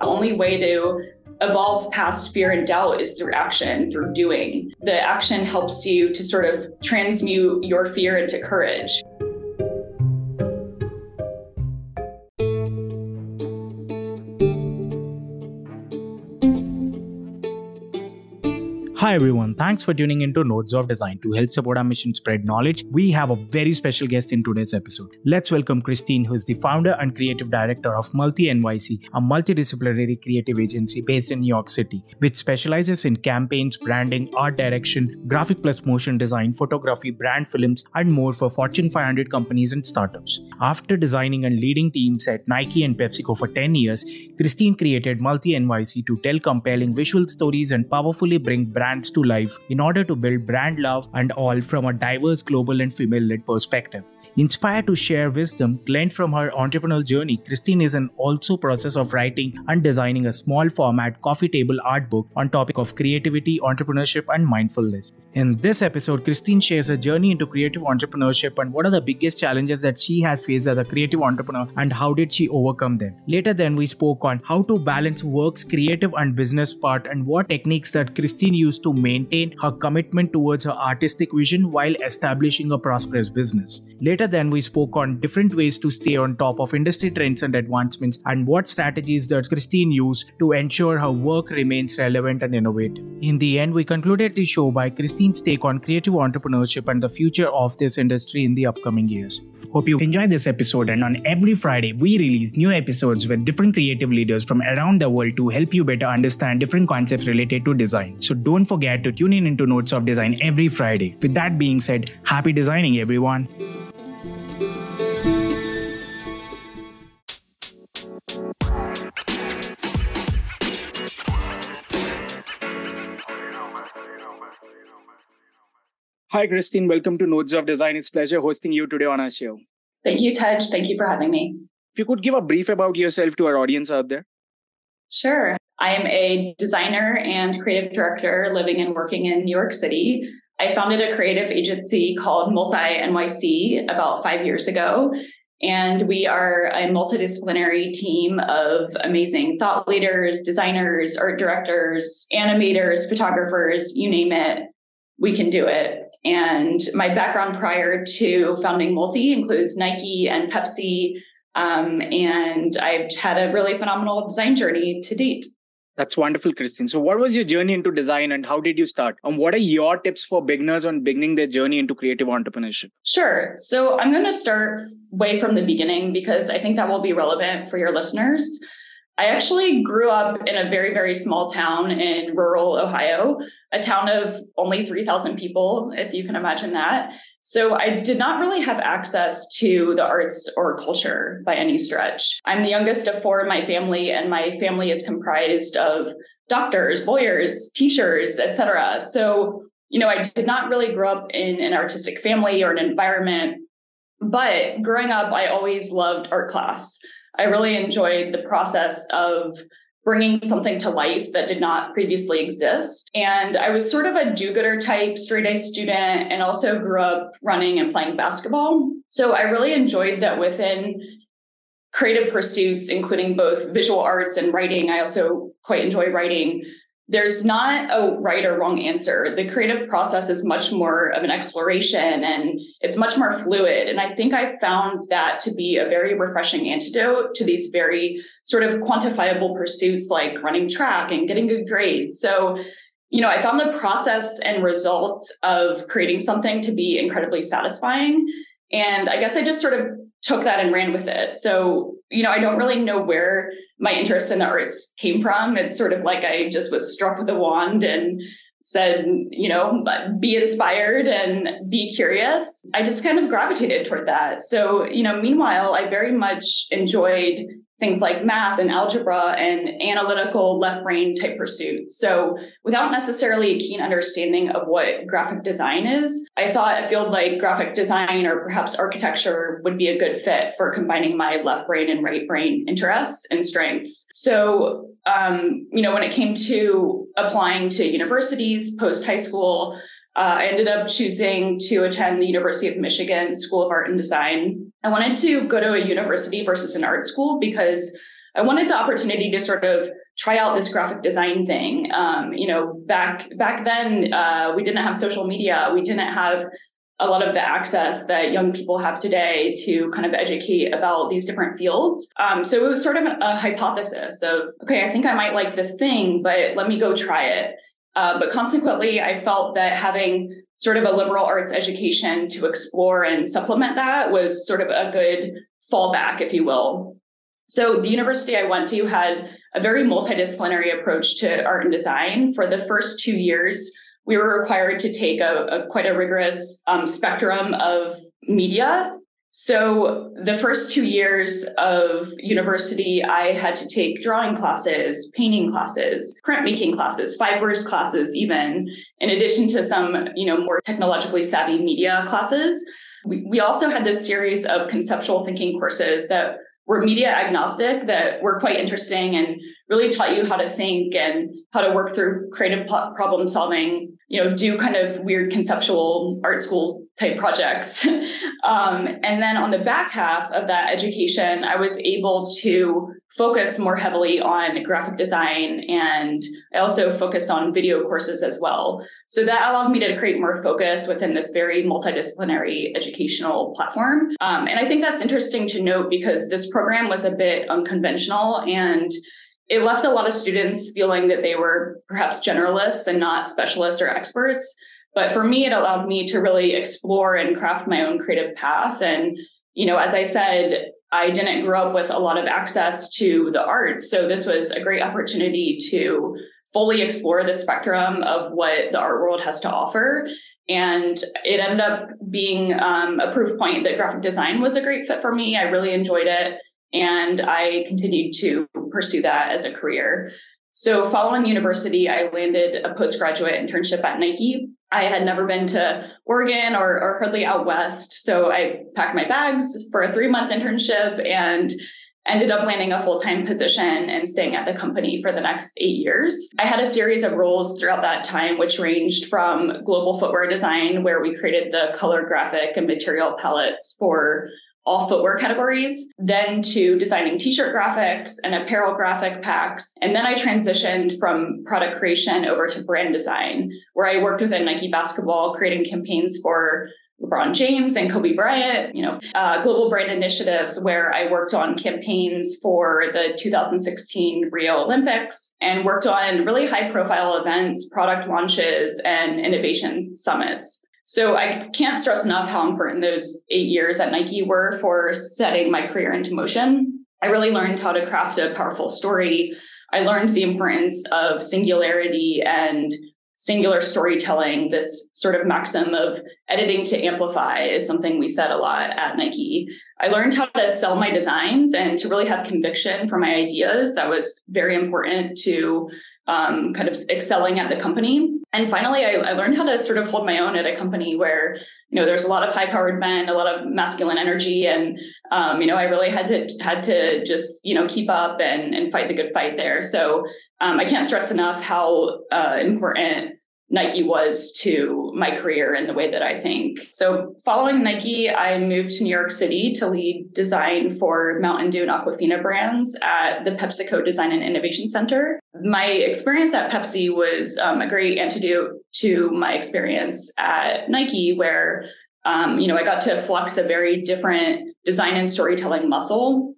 The only way to evolve past fear and doubt is through action, through doing. The action helps you to sort of transmute your fear into courage. Hi everyone, thanks for tuning into Nodes of Design. To help support our mission spread knowledge, we have a very special guest in today's episode. Let's welcome Christine, who is the founder and creative director of Multi NYC, a multidisciplinary creative agency based in New York City, which specializes in campaigns, branding, art direction, graphic plus motion design, photography, brand films, and more for Fortune 500 companies and startups. After designing and leading teams at Nike and PepsiCo for 10 years, Christine created Multi NYC to tell compelling visual stories and powerfully bring brands brands to life in order to build brand love and all from a diverse global and female led perspective. Inspired to share wisdom gleaned from her entrepreneurial journey, Christine is in also process of writing and designing a small format coffee table art book on topic of creativity, entrepreneurship and mindfulness. In this episode, Christine shares her journey into creative entrepreneurship and what are the biggest challenges that she has faced as a creative entrepreneur and how did she overcome them. Later then we spoke on how to balance work's creative and business part and what techniques that Christine used to maintain her commitment towards her artistic vision while establishing a prosperous business. Later then, we spoke on different ways to stay on top of industry trends and advancements and what strategies that Christine used to ensure her work remains relevant and innovative. In the end, we concluded the show by Take on creative entrepreneurship and the future of this industry in the upcoming years. Hope you enjoyed this episode, and on every Friday, we release new episodes with different creative leaders from around the world to help you better understand different concepts related to design. So don't forget to tune in into Notes of Design every Friday. With that being said, happy designing, everyone. Hi, Christine. Welcome to Nodes of Design. It's pleasure hosting you today on our show. Thank you, Tej. Thank you for having me. If you could give a brief about yourself to our audience out there. Sure. I am a designer and creative director living and working in New York City. I founded a creative agency called Multi NYC about five years ago. And we are a multidisciplinary team of amazing thought leaders, designers, art directors, animators, photographers, you name it, we can do it. And my background prior to founding Multi includes Nike and Pepsi. Um, and I've had a really phenomenal design journey to date. That's wonderful, Christine. So, what was your journey into design and how did you start? And what are your tips for beginners on beginning their journey into creative entrepreneurship? Sure. So, I'm going to start way from the beginning because I think that will be relevant for your listeners. I actually grew up in a very, very small town in rural Ohio, a town of only 3,000 people, if you can imagine that. So I did not really have access to the arts or culture by any stretch. I'm the youngest of four in my family, and my family is comprised of doctors, lawyers, teachers, etc. So, you know, I did not really grow up in an artistic family or an environment. But growing up, I always loved art class. I really enjoyed the process of bringing something to life that did not previously exist. And I was sort of a do gooder type, straight A student, and also grew up running and playing basketball. So I really enjoyed that within creative pursuits, including both visual arts and writing. I also quite enjoy writing there's not a right or wrong answer. The creative process is much more of an exploration and it's much more fluid. And I think I found that to be a very refreshing antidote to these very sort of quantifiable pursuits like running track and getting good grades. So, you know, I found the process and result of creating something to be incredibly satisfying. And I guess I just sort of took that and ran with it. So, you know, I don't really know where my interest in the arts came from. It's sort of like I just was struck with a wand and said, you know, be inspired and be curious. I just kind of gravitated toward that. So, you know, meanwhile, I very much enjoyed things like math and algebra and analytical left brain type pursuits. So, without necessarily a keen understanding of what graphic design is, I thought a field like graphic design or perhaps architecture would be a good fit for combining my left brain and right brain interests and strengths. So, um, you know, when it came to applying to universities post high school, uh, I ended up choosing to attend the University of Michigan School of Art and Design. I wanted to go to a university versus an art school because I wanted the opportunity to sort of try out this graphic design thing. Um, you know, back back then, uh, we didn't have social media. We didn't have a lot of the access that young people have today to kind of educate about these different fields. Um, so it was sort of a hypothesis of, okay, I think I might like this thing, but let me go try it. Uh, but consequently, I felt that having sort of a liberal arts education to explore and supplement that was sort of a good fallback, if you will. So the university I went to had a very multidisciplinary approach to art and design. For the first two years, we were required to take a, a quite a rigorous um, spectrum of media. So the first two years of university, I had to take drawing classes, painting classes, printmaking classes, fibers classes, even in addition to some, you know, more technologically savvy media classes. We, we also had this series of conceptual thinking courses that were media agnostic that were quite interesting and really taught you how to think and how to work through creative problem solving you know do kind of weird conceptual art school type projects. Um, and then on the back half of that education i was able to focus more heavily on graphic design and i also focused on video courses as well. So that allowed me to create more focus within this very multidisciplinary educational platform. Um, and i think that's interesting to note because this program was a bit unconventional and it left a lot of students feeling that they were perhaps generalists and not specialists or experts. But for me, it allowed me to really explore and craft my own creative path. And, you know, as I said, I didn't grow up with a lot of access to the arts. So this was a great opportunity to fully explore the spectrum of what the art world has to offer. And it ended up being um, a proof point that graphic design was a great fit for me. I really enjoyed it. And I continued to pursue that as a career. So, following university, I landed a postgraduate internship at Nike. I had never been to Oregon or, or hardly out west. So, I packed my bags for a three month internship and ended up landing a full time position and staying at the company for the next eight years. I had a series of roles throughout that time, which ranged from global footwear design, where we created the color graphic and material palettes for all footwear categories, then to designing t-shirt graphics and apparel graphic packs. And then I transitioned from product creation over to brand design, where I worked within Nike basketball, creating campaigns for LeBron James and Kobe Bryant, you know, uh, global brand initiatives where I worked on campaigns for the 2016 Rio Olympics and worked on really high profile events, product launches, and innovation summits. So I can't stress enough how important those eight years at Nike were for setting my career into motion. I really learned how to craft a powerful story. I learned the importance of singularity and singular storytelling. This sort of maxim of editing to amplify is something we said a lot at Nike. I learned how to sell my designs and to really have conviction for my ideas. That was very important to um, kind of excelling at the company. And finally, I, I, learned how to sort of hold my own at a company where, you know, there's a lot of high-powered men, a lot of masculine energy, and um, you know, I really had to had to just you know keep up and and fight the good fight there. So um, I can't stress enough how uh, important Nike was to my career and the way that I think. So, following Nike, I moved to New York City to lead design for Mountain Dew and Aquafina brands at the PepsiCo Design and Innovation Center. My experience at Pepsi was um, a great antidote to my experience at Nike, where um, you know I got to flex a very different design and storytelling muscle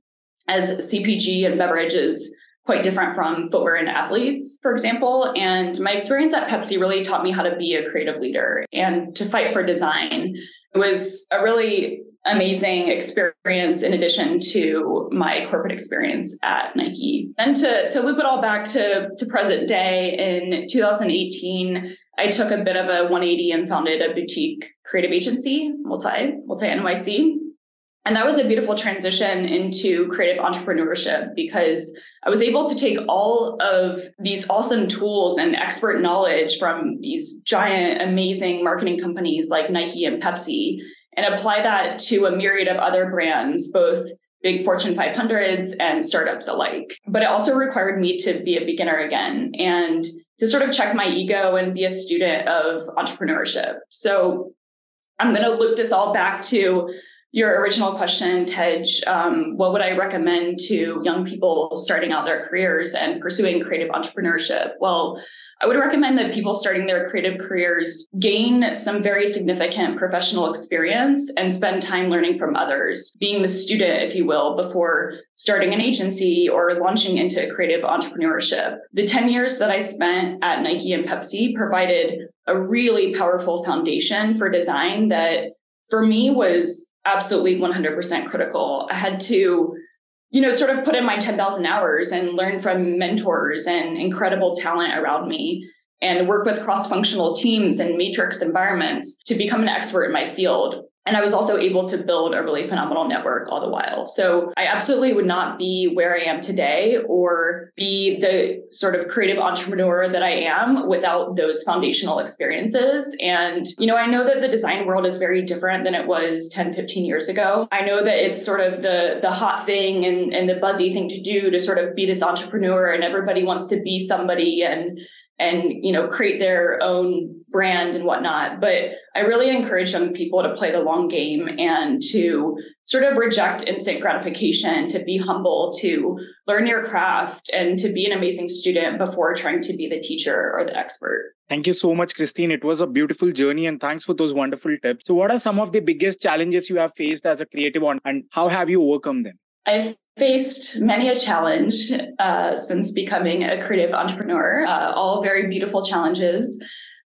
as CPG and beverages quite different from footwear and athletes, for example. And my experience at Pepsi really taught me how to be a creative leader and to fight for design. It was a really amazing experience in addition to my corporate experience at Nike. Then to, to loop it all back to, to present day in 2018, I took a bit of a 180 and founded a boutique creative agency, Multi, Multi NYC. And that was a beautiful transition into creative entrepreneurship because I was able to take all of these awesome tools and expert knowledge from these giant, amazing marketing companies like Nike and Pepsi and apply that to a myriad of other brands, both big Fortune 500s and startups alike. But it also required me to be a beginner again and to sort of check my ego and be a student of entrepreneurship. So I'm going to loop this all back to your original question, Tej, um, what would I recommend to young people starting out their careers and pursuing creative entrepreneurship? Well, I would recommend that people starting their creative careers gain some very significant professional experience and spend time learning from others, being the student, if you will, before starting an agency or launching into creative entrepreneurship. The 10 years that I spent at Nike and Pepsi provided a really powerful foundation for design that for me was absolutely 100% critical. I had to, you know, sort of put in my 10,000 hours and learn from mentors and incredible talent around me and work with cross functional teams and matrix environments to become an expert in my field. And I was also able to build a really phenomenal network all the while. So I absolutely would not be where I am today or be the sort of creative entrepreneur that I am without those foundational experiences. And, you know, I know that the design world is very different than it was 10, 15 years ago. I know that it's sort of the, the hot thing and, and the buzzy thing to do to sort of be this entrepreneur and everybody wants to be somebody and and you know create their own brand and whatnot but i really encourage young people to play the long game and to sort of reject instant gratification to be humble to learn your craft and to be an amazing student before trying to be the teacher or the expert Thank you so much, Christine. It was a beautiful journey and thanks for those wonderful tips. So, what are some of the biggest challenges you have faced as a creative one and how have you overcome them? I've faced many a challenge uh, since becoming a creative entrepreneur, uh, all very beautiful challenges.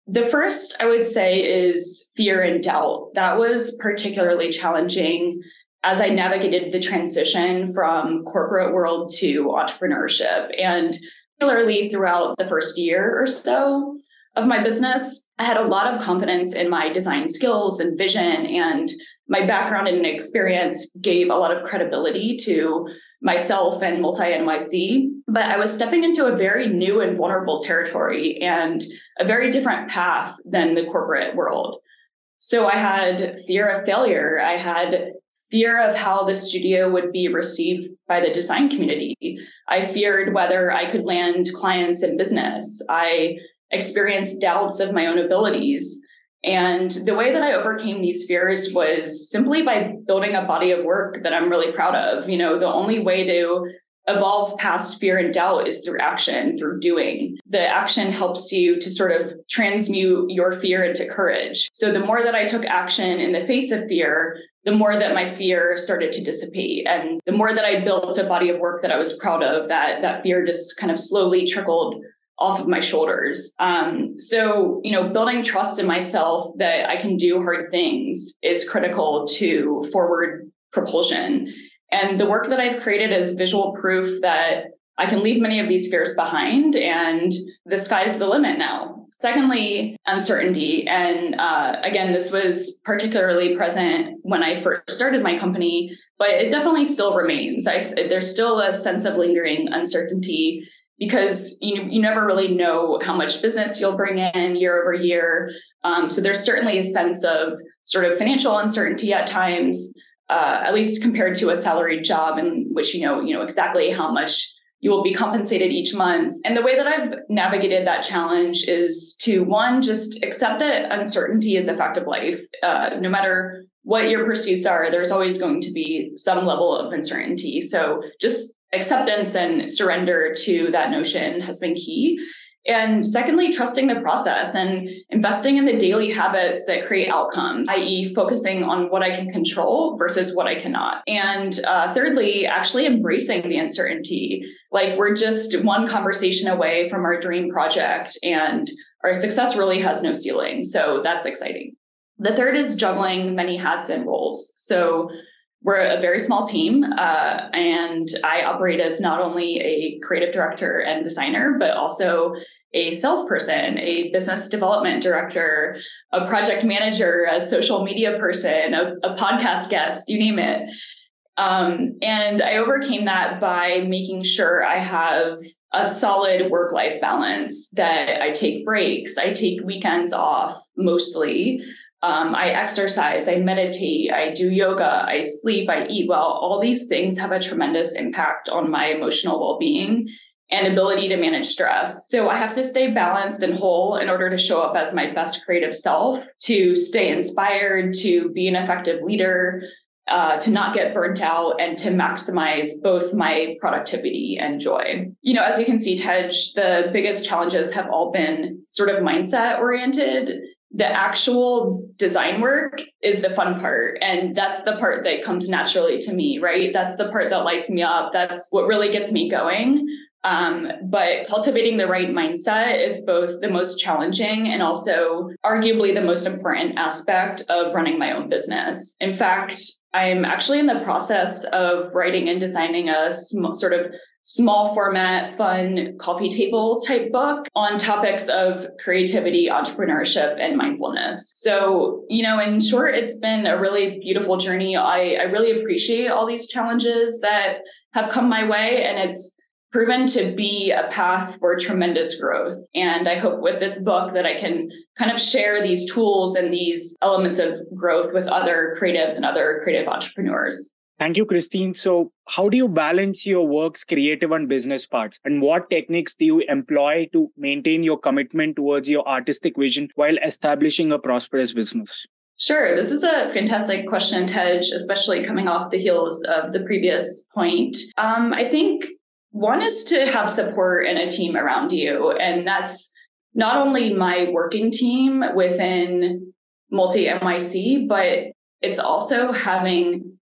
The first, I would say, is fear and doubt. That was particularly challenging as I navigated the transition from corporate world to entrepreneurship. And particularly throughout the first year or so of my business, I had a lot of confidence in my design skills and vision and my background and experience gave a lot of credibility to myself and multi NYC. But I was stepping into a very new and vulnerable territory and a very different path than the corporate world. So I had fear of failure. I had fear of how the studio would be received by the design community. I feared whether I could land clients in business. I experienced doubts of my own abilities. And the way that I overcame these fears was simply by building a body of work that I'm really proud of. You know, the only way to evolve past fear and doubt is through action, through doing. The action helps you to sort of transmute your fear into courage. So the more that I took action in the face of fear, the more that my fear started to dissipate and the more that I built a body of work that I was proud of, that that fear just kind of slowly trickled off of my shoulders. Um, so, you know, building trust in myself that I can do hard things is critical to forward propulsion. And the work that I've created is visual proof that I can leave many of these fears behind and the sky's the limit now. Secondly, uncertainty. And uh, again, this was particularly present when I first started my company, but it definitely still remains. I, there's still a sense of lingering uncertainty because you, you never really know how much business you'll bring in year over year. Um, so there's certainly a sense of sort of financial uncertainty at times, uh, at least compared to a salaried job in which you know you know exactly how much you will be compensated each month. And the way that I've navigated that challenge is to one, just accept that uncertainty is a fact of life. Uh, no matter what your pursuits are, there's always going to be some level of uncertainty. So just acceptance and surrender to that notion has been key. And secondly, trusting the process and investing in the daily habits that create outcomes, i.e., focusing on what I can control versus what I cannot. And uh, thirdly, actually embracing the uncertainty. Like we're just one conversation away from our dream project, and our success really has no ceiling. So that's exciting. The third is juggling many hats and roles. So we're a very small team, uh, and I operate as not only a creative director and designer, but also a salesperson, a business development director, a project manager, a social media person, a, a podcast guest, you name it. Um, and I overcame that by making sure I have a solid work life balance, that I take breaks, I take weekends off mostly. Um, I exercise, I meditate, I do yoga, I sleep, I eat well. All these things have a tremendous impact on my emotional well being and ability to manage stress. So I have to stay balanced and whole in order to show up as my best creative self, to stay inspired, to be an effective leader, uh, to not get burnt out and to maximize both my productivity and joy. You know, as you can see, Tej, the biggest challenges have all been sort of mindset oriented. The actual design work is the fun part. And that's the part that comes naturally to me, right? That's the part that lights me up. That's what really gets me going. Um, but cultivating the right mindset is both the most challenging and also arguably the most important aspect of running my own business. In fact, I'm actually in the process of writing and designing a sm- sort of small format, fun coffee table type book on topics of creativity, entrepreneurship, and mindfulness. So, you know, in short, it's been a really beautiful journey. I, I really appreciate all these challenges that have come my way, and it's proven to be a path for tremendous growth. And I hope with this book that I can kind of share these tools and these elements of growth with other creatives and other creative entrepreneurs. Thank you, Christine. So, how do you balance your work's creative and business parts? And what techniques do you employ to maintain your commitment towards your artistic vision while establishing a prosperous business? Sure. This is a fantastic question, Tej, especially coming off the heels of the previous point. Um, I think one is to have support and a team around you. And that's not only my working team within multi NYC, but it's also having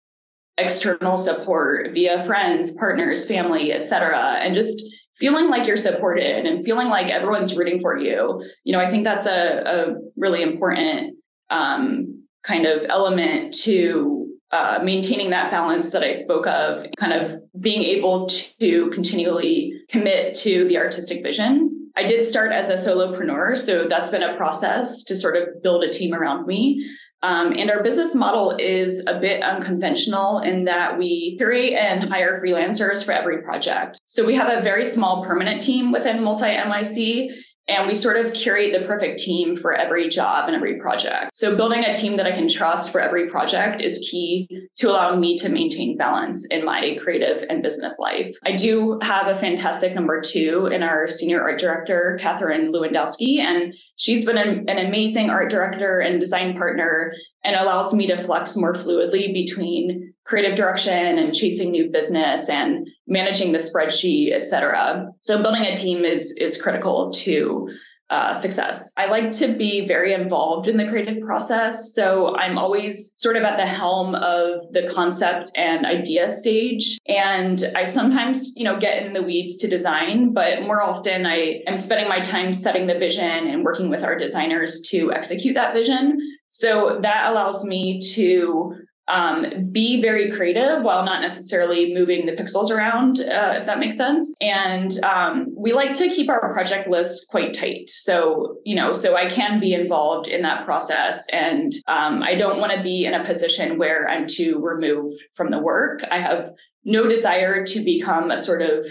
external support via friends, partners, family, etc. And just feeling like you're supported and feeling like everyone's rooting for you. You know, I think that's a, a really important um, kind of element to uh, maintaining that balance that I spoke of, kind of being able to continually commit to the artistic vision. I did start as a solopreneur, so that's been a process to sort of build a team around me. Um, and our business model is a bit unconventional in that we curate and hire freelancers for every project. So we have a very small permanent team within Multi NYC, and we sort of curate the perfect team for every job and every project. So building a team that I can trust for every project is key to allowing me to maintain balance in my creative and business life. I do have a fantastic number two in our senior art director, Catherine Lewandowski, and she's been an, amazing art director and design partner and allows me to flex more fluidly between creative direction and chasing new business and managing the spreadsheet, et cetera. So building a team is is critical to uh, success. I like to be very involved in the creative process. So I'm always sort of at the helm of the concept and idea stage. And I sometimes, you know, get in the weeds to design, but more often I am spending my time setting the vision and working with our designers to execute that vision. So that allows me to um, be very creative while not necessarily moving the pixels around, uh, if that makes sense. And um, we like to keep our project list quite tight. So, you know, so I can be involved in that process. And um, I don't want to be in a position where I'm too removed from the work. I have no desire to become a sort of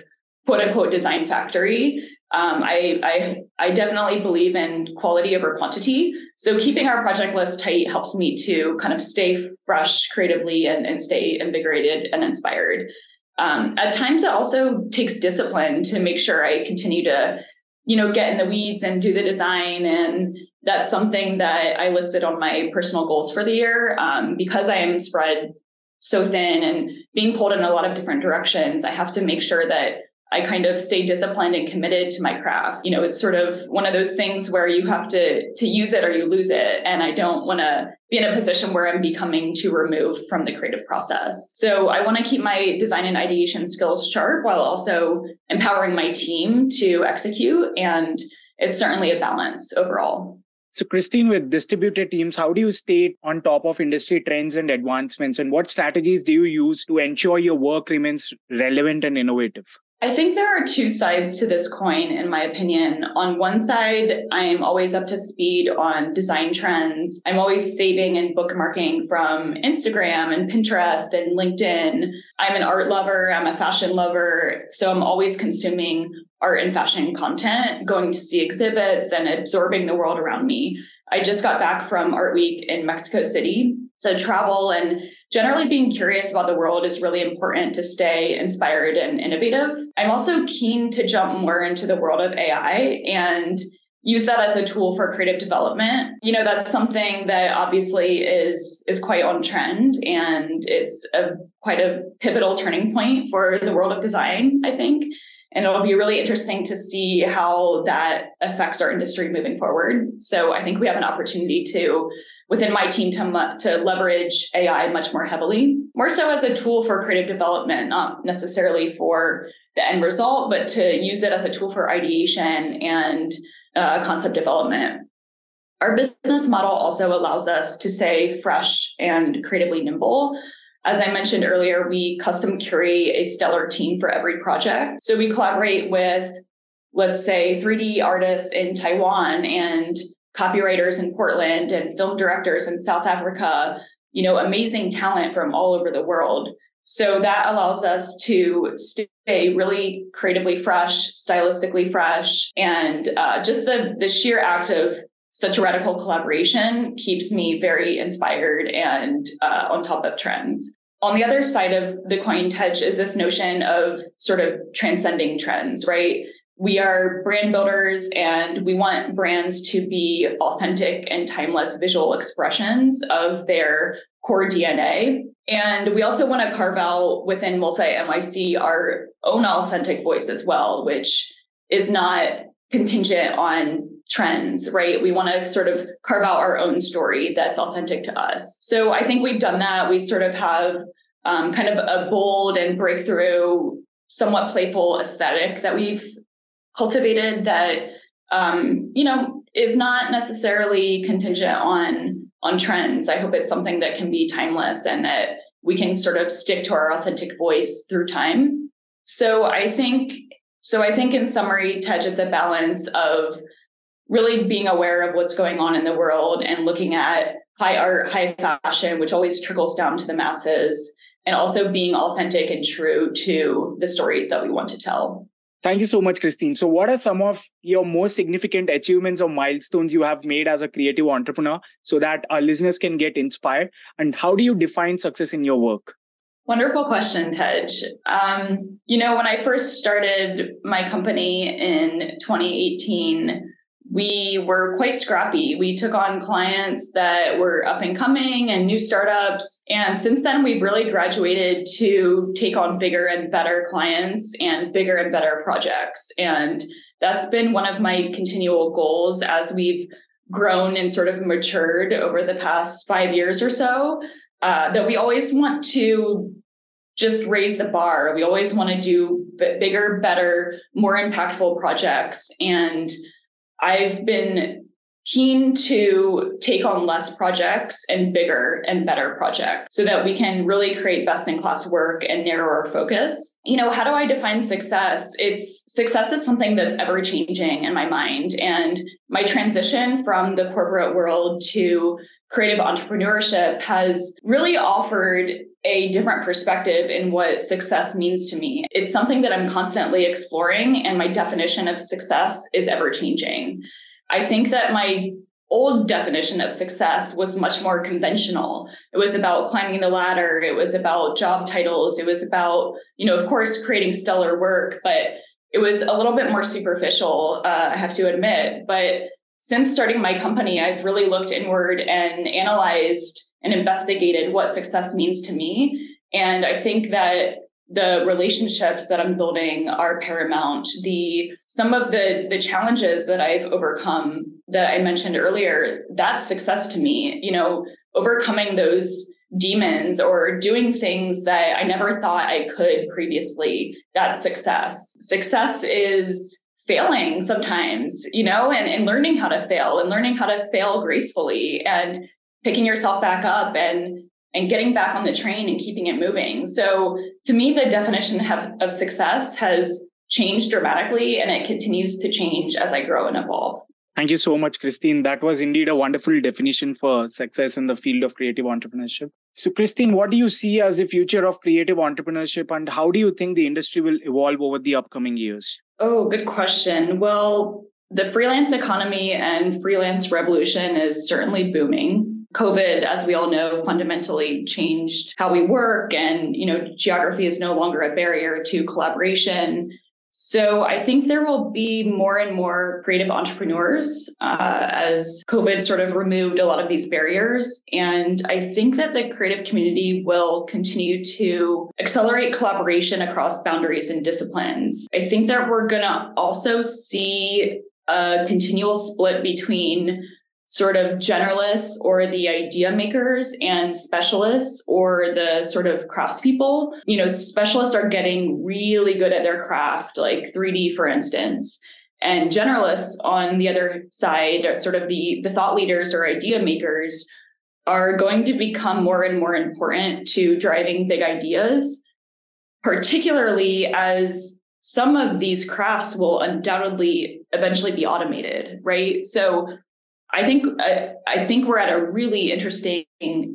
quote unquote design factory. Um, I, I, I definitely believe in quality over quantity. So keeping our project list tight helps me to kind of stay fresh creatively and, and stay invigorated and inspired. Um, at times, it also takes discipline to make sure I continue to, you know, get in the weeds and do the design. And that's something that I listed on my personal goals for the year um, because I am spread so thin and being pulled in a lot of different directions. I have to make sure that I kind of stay disciplined and committed to my craft. You know, it's sort of one of those things where you have to to use it or you lose it. And I don't want to be in a position where I'm becoming too removed from the creative process. So I want to keep my design and ideation skills sharp while also empowering my team to execute. And it's certainly a balance overall. So, Christine, with distributed teams, how do you stay on top of industry trends and advancements? And what strategies do you use to ensure your work remains relevant and innovative? I think there are two sides to this coin, in my opinion. On one side, I'm always up to speed on design trends. I'm always saving and bookmarking from Instagram and Pinterest and LinkedIn. I'm an art lover, I'm a fashion lover. So I'm always consuming art and fashion content, going to see exhibits and absorbing the world around me. I just got back from Art Week in Mexico City. So travel and generally being curious about the world is really important to stay inspired and innovative. I'm also keen to jump more into the world of AI and use that as a tool for creative development. You know, that's something that obviously is is quite on trend and it's a quite a pivotal turning point for the world of design, I think. And it'll be really interesting to see how that affects our industry moving forward. So I think we have an opportunity to, within my team, to, to leverage AI much more heavily, more so as a tool for creative development, not necessarily for the end result, but to use it as a tool for ideation and uh, concept development. Our business model also allows us to stay fresh and creatively nimble. As I mentioned earlier, we custom curate a stellar team for every project. So we collaborate with, let's say, 3D artists in Taiwan and copywriters in Portland and film directors in South Africa, you know, amazing talent from all over the world. So that allows us to stay really creatively fresh, stylistically fresh, and uh, just the the sheer act of such a radical collaboration keeps me very inspired and uh, on top of trends. On the other side of the coin, Tej is this notion of sort of transcending trends, right? We are brand builders and we want brands to be authentic and timeless visual expressions of their core DNA. And we also want to carve out within Multi NYC our own authentic voice as well, which is not contingent on trends, right? We want to sort of carve out our own story that's authentic to us. So I think we've done that. We sort of have um, kind of a bold and breakthrough, somewhat playful aesthetic that we've cultivated that, um, you know, is not necessarily contingent on on trends. I hope it's something that can be timeless and that we can sort of stick to our authentic voice through time. So I think so I think in summary, Tej, it's a balance of really being aware of what's going on in the world and looking at high art, high fashion, which always trickles down to the masses, and also being authentic and true to the stories that we want to tell. Thank you so much, Christine. So, what are some of your most significant achievements or milestones you have made as a creative entrepreneur so that our listeners can get inspired? And how do you define success in your work? Wonderful question, Tej. Um, you know, when I first started my company in 2018, we were quite scrappy. We took on clients that were up and coming and new startups. And since then, we've really graduated to take on bigger and better clients and bigger and better projects. And that's been one of my continual goals as we've grown and sort of matured over the past five years or so. Uh, that we always want to just raise the bar. We always want to do bigger, better, more impactful projects. And I've been keen to take on less projects and bigger and better projects so that we can really create best in class work and narrow our focus. You know, how do I define success? It's success is something that's ever changing in my mind. And my transition from the corporate world to creative entrepreneurship has really offered a different perspective in what success means to me. It's something that I'm constantly exploring, and my definition of success is ever changing. I think that my old definition of success was much more conventional. It was about climbing the ladder, it was about job titles, it was about, you know, of course, creating stellar work, but it was a little bit more superficial, uh, I have to admit. But since starting my company, I've really looked inward and analyzed and investigated what success means to me. And I think that the relationships that I'm building are paramount. The some of the the challenges that I've overcome that I mentioned earlier, that's success to me. You know, overcoming those demons or doing things that I never thought I could previously, that's success. Success is failing sometimes, you know, and, and learning how to fail and learning how to fail gracefully and picking yourself back up and and getting back on the train and keeping it moving. So to me, the definition of, of success has changed dramatically and it continues to change as I grow and evolve. Thank you so much, Christine. That was indeed a wonderful definition for success in the field of creative entrepreneurship. So, Christine, what do you see as the future of creative entrepreneurship and how do you think the industry will evolve over the upcoming years? Oh, good question. Well, the freelance economy and freelance revolution is certainly booming. COVID, as we all know, fundamentally changed how we work and, you know, geography is no longer a barrier to collaboration. So I think there will be more and more creative entrepreneurs uh, as COVID sort of removed a lot of these barriers. And I think that the creative community will continue to accelerate collaboration across boundaries and disciplines. I think that we're going to also see a continual split between sort of generalists or the idea makers and specialists or the sort of craftspeople. You know, specialists are getting really good at their craft, like 3D, for instance. And generalists on the other side, are sort of the, the thought leaders or idea makers, are going to become more and more important to driving big ideas, particularly as some of these crafts will undoubtedly eventually be automated, right? So I think uh, I think we're at a really interesting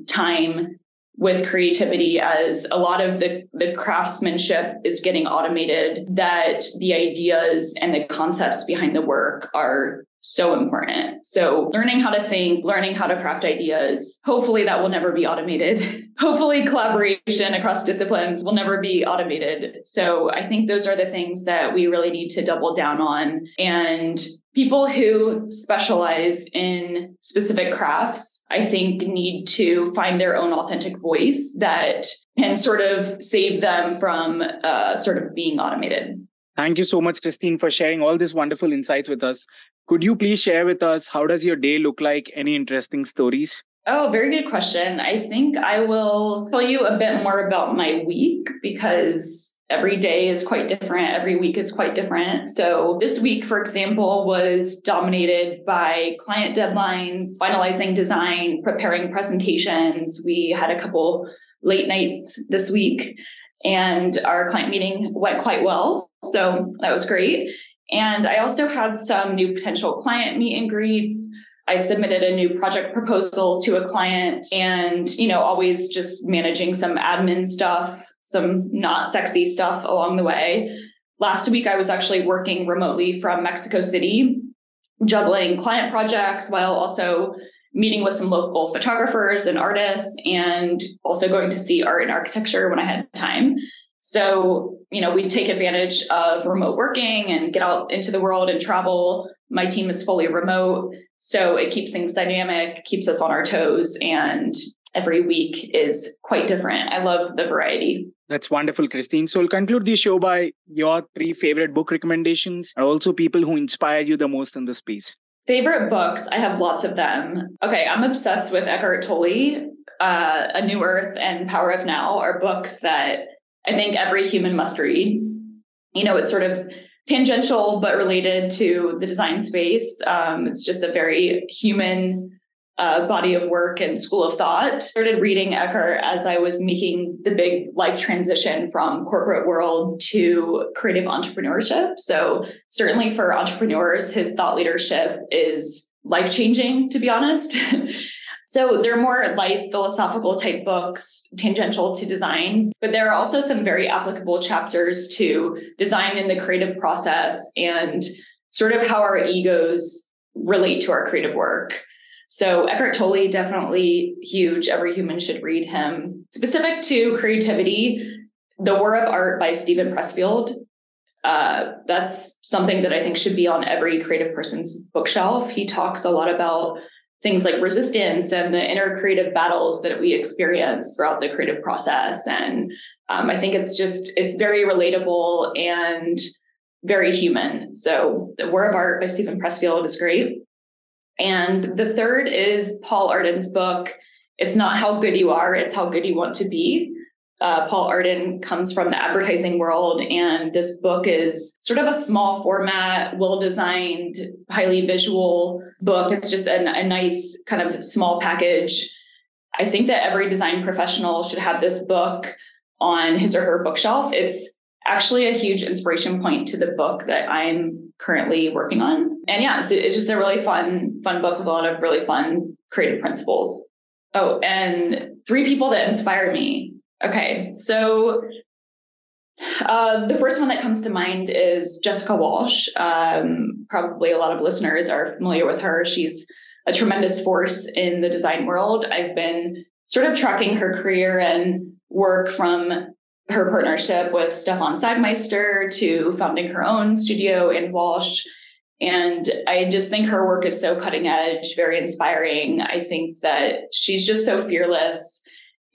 time with creativity as a lot of the, the craftsmanship is getting automated that the ideas and the concepts behind the work are so important. So learning how to think, learning how to craft ideas, hopefully that will never be automated. hopefully collaboration across disciplines will never be automated. So I think those are the things that we really need to double down on and people who specialize in specific crafts, I think need to find their own authentic voice that can sort of save them from uh, sort of being automated. Thank you so much, Christine, for sharing all these wonderful insights with us. Could you please share with us how does your day look like? Any interesting stories? Oh, very good question. I think I will tell you a bit more about my week because every day is quite different. Every week is quite different. So this week, for example, was dominated by client deadlines, finalizing design, preparing presentations. We had a couple late nights this week and our client meeting went quite well. So that was great. And I also had some new potential client meet and greets. I submitted a new project proposal to a client and, you know, always just managing some admin stuff some not sexy stuff along the way. Last week, I was actually working remotely from Mexico City, juggling client projects while also meeting with some local photographers and artists, and also going to see art and architecture when I had time. So, you know, we take advantage of remote working and get out into the world and travel. My team is fully remote. So it keeps things dynamic, keeps us on our toes, and every week is quite different. I love the variety. That's wonderful, Christine. So we'll conclude the show by your three favorite book recommendations and also people who inspire you the most in the space. Favorite books, I have lots of them. Okay, I'm obsessed with Eckhart Tolle. Uh, A New Earth and Power of Now are books that I think every human must read. You know, it's sort of tangential but related to the design space. Um, it's just a very human uh, body of work and school of thought. Started reading Eckhart as I was making the big life transition from corporate world to creative entrepreneurship. So certainly for entrepreneurs, his thought leadership is life changing, to be honest. So they're more life philosophical type books, tangential to design, but there are also some very applicable chapters to design in the creative process and sort of how our egos relate to our creative work. So Eckhart Tolle definitely huge. Every human should read him. Specific to creativity, The War of Art by Steven Pressfield. Uh, that's something that I think should be on every creative person's bookshelf. He talks a lot about things like resistance and the inner creative battles that we experience throughout the creative process. And um, I think it's just, it's very relatable and very human. So The War of Art by Steven Pressfield is great. And the third is Paul Arden's book, It's Not How Good You Are, It's How Good You Want to Be. Uh, Paul Arden comes from the advertising world, and this book is sort of a small format, well designed, highly visual book. It's just a, a nice kind of small package. I think that every design professional should have this book on his or her bookshelf. It's actually a huge inspiration point to the book that I'm currently working on. And yeah, it's, it's just a really fun, fun book with a lot of really fun creative principles. Oh, and three people that inspire me. Okay, so uh, the first one that comes to mind is Jessica Walsh. Um, probably a lot of listeners are familiar with her. She's a tremendous force in the design world. I've been sort of tracking her career and work from her partnership with Stefan Sagmeister to founding her own studio &Walsh. And I just think her work is so cutting edge, very inspiring. I think that she's just so fearless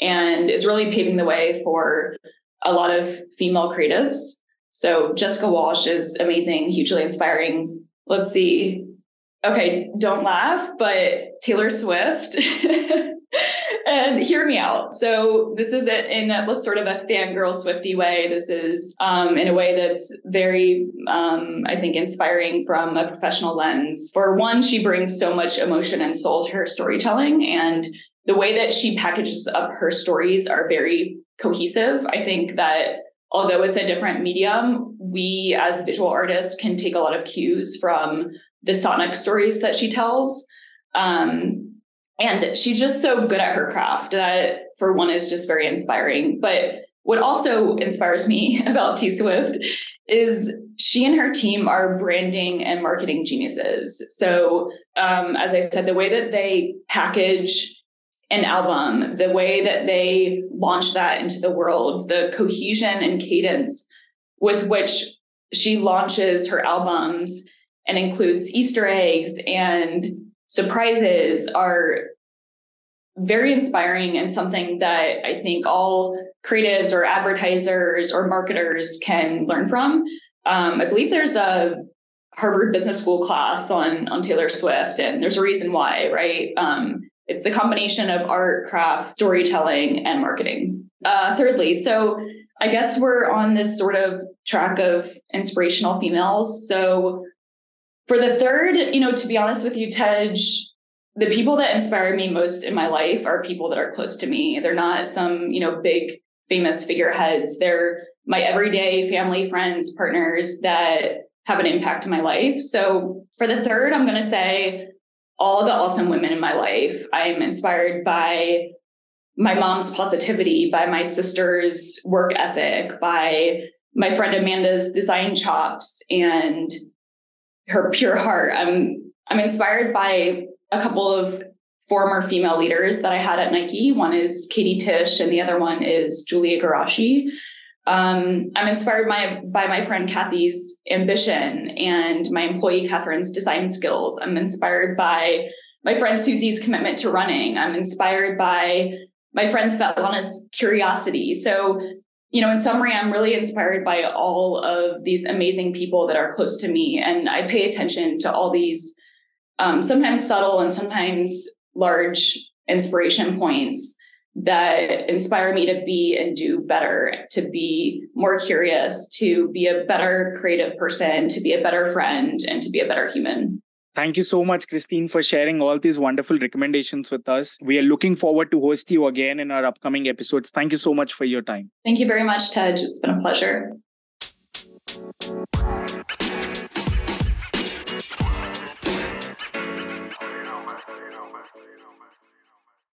and is really paving the way for a lot of female creatives. So Jessica Walsh is amazing, hugely inspiring. Let's see. Okay, don't laugh, but Taylor Swift. and hear me out. So this is in a sort of a fangirl Swifty way. This is um, in a way that's very, um, I think, inspiring from a professional lens. For one, she brings so much emotion and soul to her storytelling, and the way that she packages up her stories are very cohesive. I think that although it's a different medium, we as visual artists can take a lot of cues from the sonic stories that she tells. Um, and she's just so good at her craft that, for one, is just very inspiring. But what also inspires me about T Swift is she and her team are branding and marketing geniuses. So, um, as I said, the way that they package an album, the way that they launch that into the world, the cohesion and cadence with which she launches her albums and includes Easter eggs and surprises are very inspiring and something that I think all creatives or advertisers or marketers can learn from. Um, I believe there's a Harvard Business School class on on Taylor Swift, and there's a reason why, right? Um, it's the combination of art, craft, storytelling, and marketing. Uh, thirdly, so I guess we're on this sort of track of inspirational females. So for the third, you know, to be honest with you, Tej, the people that inspire me most in my life are people that are close to me. They're not some, you know, big famous figureheads. They're my everyday family, friends, partners that have an impact in my life. So for the third, I'm going to say all the awesome women in my life. I'm inspired by my mom's positivity, by my sister's work ethic, by my friend Amanda's design chops and her pure heart. I'm I'm inspired by a couple of former female leaders that I had at Nike. One is Katie Tish, and the other one is Julia Garashi. Um, I'm inspired by, by my friend Kathy's ambition and my employee Catherine's design skills. I'm inspired by my friend Susie's commitment to running. I'm inspired by my friend Svetlana's curiosity. So, you know, in summary, I'm really inspired by all of these amazing people that are close to me. And I pay attention to all these um, sometimes subtle and sometimes large inspiration points that inspire me to be and do better, to be more curious, to be a better creative person, to be a better friend, and to be a better human. Thank you so much, Christine, for sharing all these wonderful recommendations with us. We are looking forward to host you again in our upcoming episodes. Thank you so much for your time. Thank you very much, Tej. It's been a pleasure.